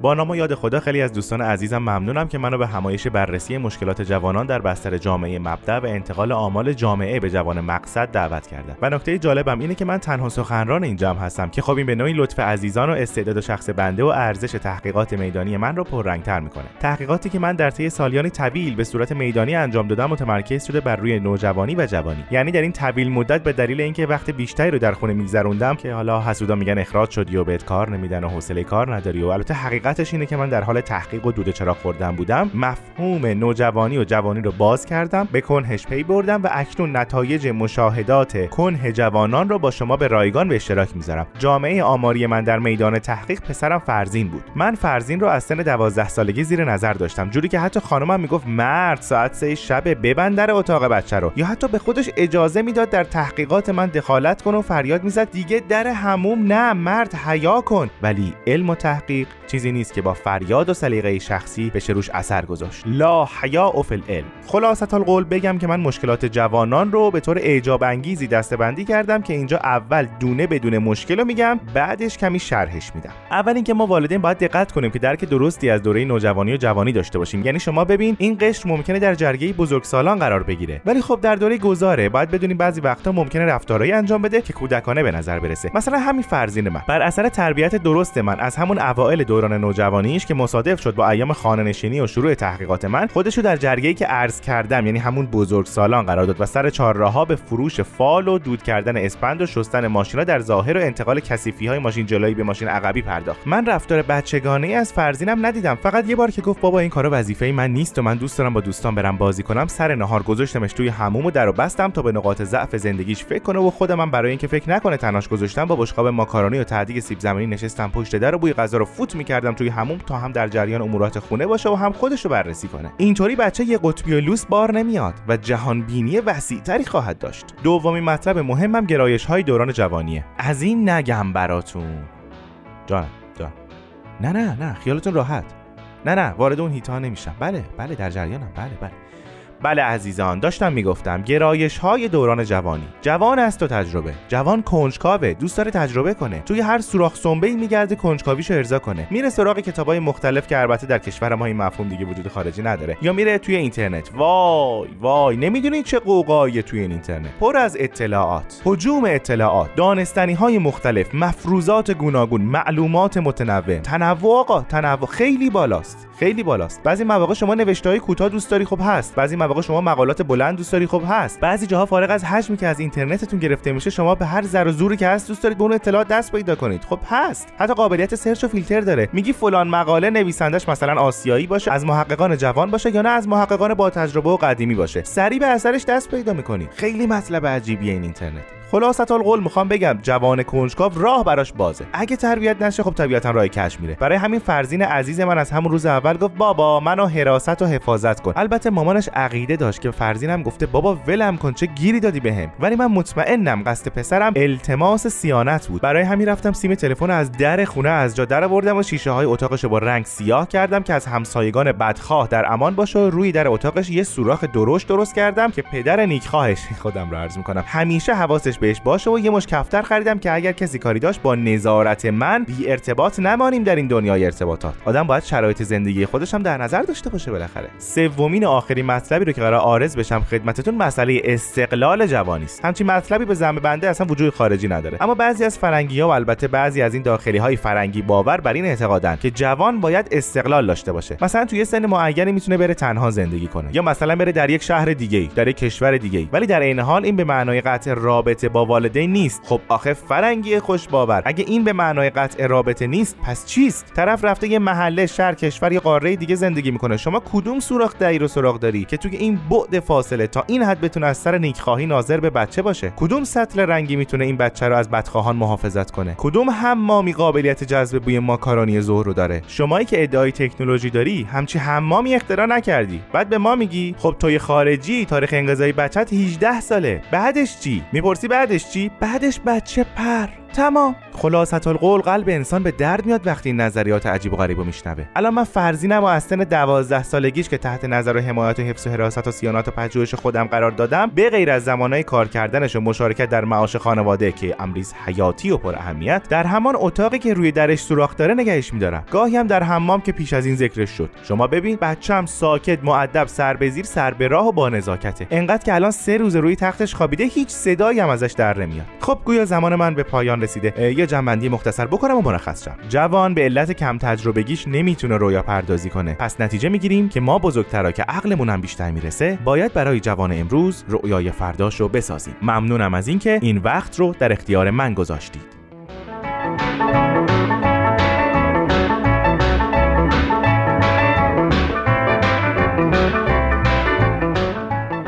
با نام و یاد خدا خیلی از دوستان عزیزم ممنونم که منو به همایش بررسی مشکلات جوانان در بستر جامعه مبدأ و انتقال آمال جامعه به جوان مقصد دعوت کردم و نکته جالبم اینه که من تنها سخنران این جمع هستم که خب این به نوعی لطف عزیزان و استعداد و شخص بنده و ارزش تحقیقات میدانی من رو پررنگتر می‌کنه. تحقیقاتی که من در طی سالیانی طویل به صورت میدانی انجام دادم متمرکز شده بر روی نوجوانی و جوانی. یعنی در این طویل مدت به دلیل اینکه وقت بیشتری رو در خونه میگذروندم که حالا حسودا میگن اخراج شدی و بهت کار نمیدن و حوصله کار نداری و البته حقیقت حقیقتش اینه که من در حال تحقیق و دود چراغ خوردن بودم. مفهوم نوجوانی و جوانی رو باز کردم به کنهش پی بردم و اکنون نتایج مشاهدات کنه جوانان رو با شما به رایگان به اشتراک می‌ذارم. جامعه آماری من در میدان تحقیق پسرم فرزین بود. من فرزین رو از سن 12 سالگی زیر نظر داشتم جوری که حتی خانمم می‌گفت مرد ساعت سه شب ببند در اتاق بچه رو. یا حتی به خودش اجازه می‌داد در تحقیقات من دخالت کنه و فریاد می‌زد دیگه در هموم نه مرد حیا کن. ولی علم و تحقیق چیزی نیست که با فریاد و سلیقه شخصی بشه روش اثر گذاشت. لا حیا فی العلم. خلاصه القول بگم که من مشکلات جوانان رو به طور اعجاب انگیزی دستبندی کردم که اینجا اول دونه بدون مشکل رو میگم بعدش کمی شرحش میدم. اول اینکه ما والدین باید دقت کنیم که درک درستی از دوره نوجوانی و جوانی داشته باشیم. یعنی شما ببین این قشر ممکنه در جرگه بزرگسالان قرار بگیره. ولی خب در دوره گذاره باید بدونیم بعضی وقتا ممکنه رفتارهایی انجام بده که کودکانه به نظر برسه. مثلا همین فرزین من. بر اثر تربیت درست من از همون اوایل دوران نوجوانیش که مصادف شد با ایام خانه نشینی و شروع تحقیقات من خودشو در جرگه‌ای که عرض کردم یعنی همون بزرگ سالان قرار داد و سر چهارراهها به فروش فال و دود کردن اسپند و شستن ماشینا در ظاهر و انتقال کثیفی های ماشین جلویی به ماشین عقبی پرداخت. من رفتار بچگانه از فرزینم ندیدم. فقط یه بار که گفت بابا این کارا وظیفه من نیست و من دوست دارم با دوستان برم بازی کنم. سر نهار گذاشتمش توی حموم و درو بستم تا به نقاط ضعف زندگیش فکر کنه و خودم من برای اینکه فکر نکنه تناش گذاشتم با بشقاب ماکارونی و تعدیق سیب زمینی نشستم پشت در و بوی غذا رو فوت می‌کردم توی حموم تا هم در جریان امورات خونه باشه و هم خودش رو بررسی کنه. اینطوری بچه یه قطبی و لوس بار نمیاد و جهان بینی وسیعتری خواهد داشت. دومین مطلب مهمم گرایش های دوران جوانیه. از این نگم براتون. جان جان. نه نه نه خیالتون راحت. نه نه وارد اون هیتا نمیشم. بله بله در جریانم. بله بله. بله عزیزان داشتم می‌گفتم گرایش های دوران جوانی. جوان است و تجربه. جوان کنجکاوه دوست داره تجربه کنه. توی هر سوراخ سنبه میگرده کنجکاویشو ارضا کنه. میره سراغ کتابای مختلف که البته در کشور ما این مفهوم دیگه وجود خارجی نداره. یا میره توی اینترنت. وای وای نمی‌دونید چه قوقایی توی این اینترنت. پر از اطلاعات. هجوم اطلاعات. دانستنی های مختلف. مفروضات گوناگون. معلومات متنوع. تنوع آقا تنوع. خیلی بالاست. خیلی بالاست. بعضی مواقع شما نوشته های کوتاه دوست داری خب هست. بعضی مواقع شما مقالات بلند دوست داری؟ خب هست. بعضی جاها فارغ از حجمی که از اینترنتتون گرفته میشه شما به هر ذره زوری که هست دوست دارید به اون اطلاعات دست پیدا کنید. خب هست. حتی قابلیت سرچ و فیلتر داره. میگی فلان مقاله نویسندش مثلا آسیایی باشه از محققان جوان باشه یا نه از محققان با تجربه و قدیمی باشه. سریع به اثرش دست پیدا می‌کنی خیلی مطلب عجیبیه این اینترنت. خلاصت القول می‌خوام بگم جوان کنجکاو راه براش بازه. اگه تربیت نشه خب طبیعتا راه کش میره. برای همین فرزین عزیز من از همون روز اول گفت بابا منو حراست و حفاظت کن. البته مامانش عقیده داشت که فرزینم گفته بابا ولم کن چه گیری دادی بهم. ولی من مطمئنم قصد پسرم التماس سیانت بود. برای همین رفتم سیم تلفن از در خونه از جا در آوردم و شیشه های اتاقش با رنگ سیاه کردم که از همسایگان بدخواه در امان باشه و روی در اتاقش یه سوراخ درشت درست کردم که پدر نیکخواهش خودم رو عرض می‌کنم. همیشه حواسش بهش باشه و یه مش کفتر خریدم که اگر کسی کاری داشت با نظارت من بی ارتباط نمانیم در این دنیای ارتباطات. آدم باید شرایط زندگی خودش هم در نظر داشته باشه بالاخره. سومین آخرین مطلبی رو که قرار آرز بشم خدمتتون مسئله استقلال جوانی است. همچین مطلبی به ذم بنده اصلا وجود خارجی نداره. اما بعضی از فرنگی ها و البته بعضی از این داخلی های فرنگی باور بر این اعتقادن که جوان باید استقلال داشته باشه. مثلا توی سن معینی می‌تونه بره تنها زندگی کنه یا مثلا بره در یک شهر دیگه در یک کشور دیگه ولی در این حال این به معنای قطع رابطه با والدین نیست. خب آخه فرنگی خوش باور. اگه این به معنای قطع رابطه نیست پس چیست؟ طرف رفته یه محله شهر کشور یا قاره دیگه زندگی می‌کنه. شما کدوم سوراخ دایی رو سراغ داری که توی این بعد فاصله تا این حد بتونه از سر نیکخواهی ناظر به بچه باشه؟ کدوم سطل رنگی می‌تونه این بچه رو از بدخواهان محافظت کنه؟ کدوم حمامی قابلیت جذب بوی ماکارونی ظهر رو داره؟ شمایی که ادعای تکنولوژی داری همچی حمامی اختراع نکردی. بعد به ما میگی خب توی خارجی تاریخ انقضای بچت 18 ساله. بعدش چی؟ می‌پرسی بعدش چی؟ بعدش بچه پر. تمام. خلاصت القول قلب انسان به درد میاد وقتی این نظریات عجیب و غریب رو میشنوه. الان من فرزینم و از سن 12 سالگیش که تحت نظر و حمایت و حفظ و حراست و صیانت و پژوهش خودم قرار دادم به غیر از زمانهای کار کردنش و مشارکت در معاش خانواده که امریز حیاتی و پر اهمیت در همان اتاقی که روی درش سوراخ داره نگهش میدارم. گاهی هم در حمام که پیش از این ذکرش شد. شما ببین بچم ساکت مؤدب سر به زیر سر به راه و با نزاکته. انقدر که الان سه روز روی تختش خوابیده هیچ صدایی هم ازش در نمیاد. خب گویا زمان من به پایان رسیده. یه جنبندی مختصر بکنم و مرخص شم. جوان به علت کم تجربگیش نمی‌تونه رویا پردازی کنه. پس نتیجه می‌گیریم که ما بزرگترا که عقلمون هم بیشتر می‌رسه باید برای جوان امروز رؤیای فرداش رو بسازیم. ممنونم از اینکه این وقت رو در اختیار من گذاشتید.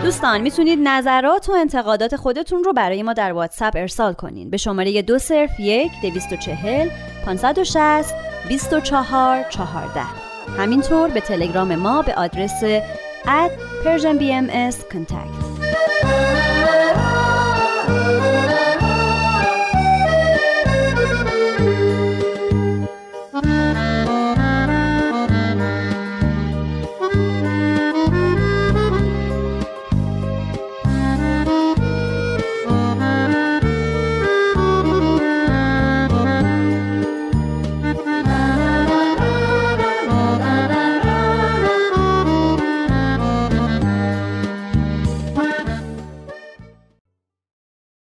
دوستان می‌تونید نظرات و انتقادات خودتون رو برای ما در واتساپ ارسال کنین. به شماره دو صرف یک دویست و چهل پانصد و شست بیست و چهار چهارده. همینطور به تلگرام ما به آدرس at Persian BMS contact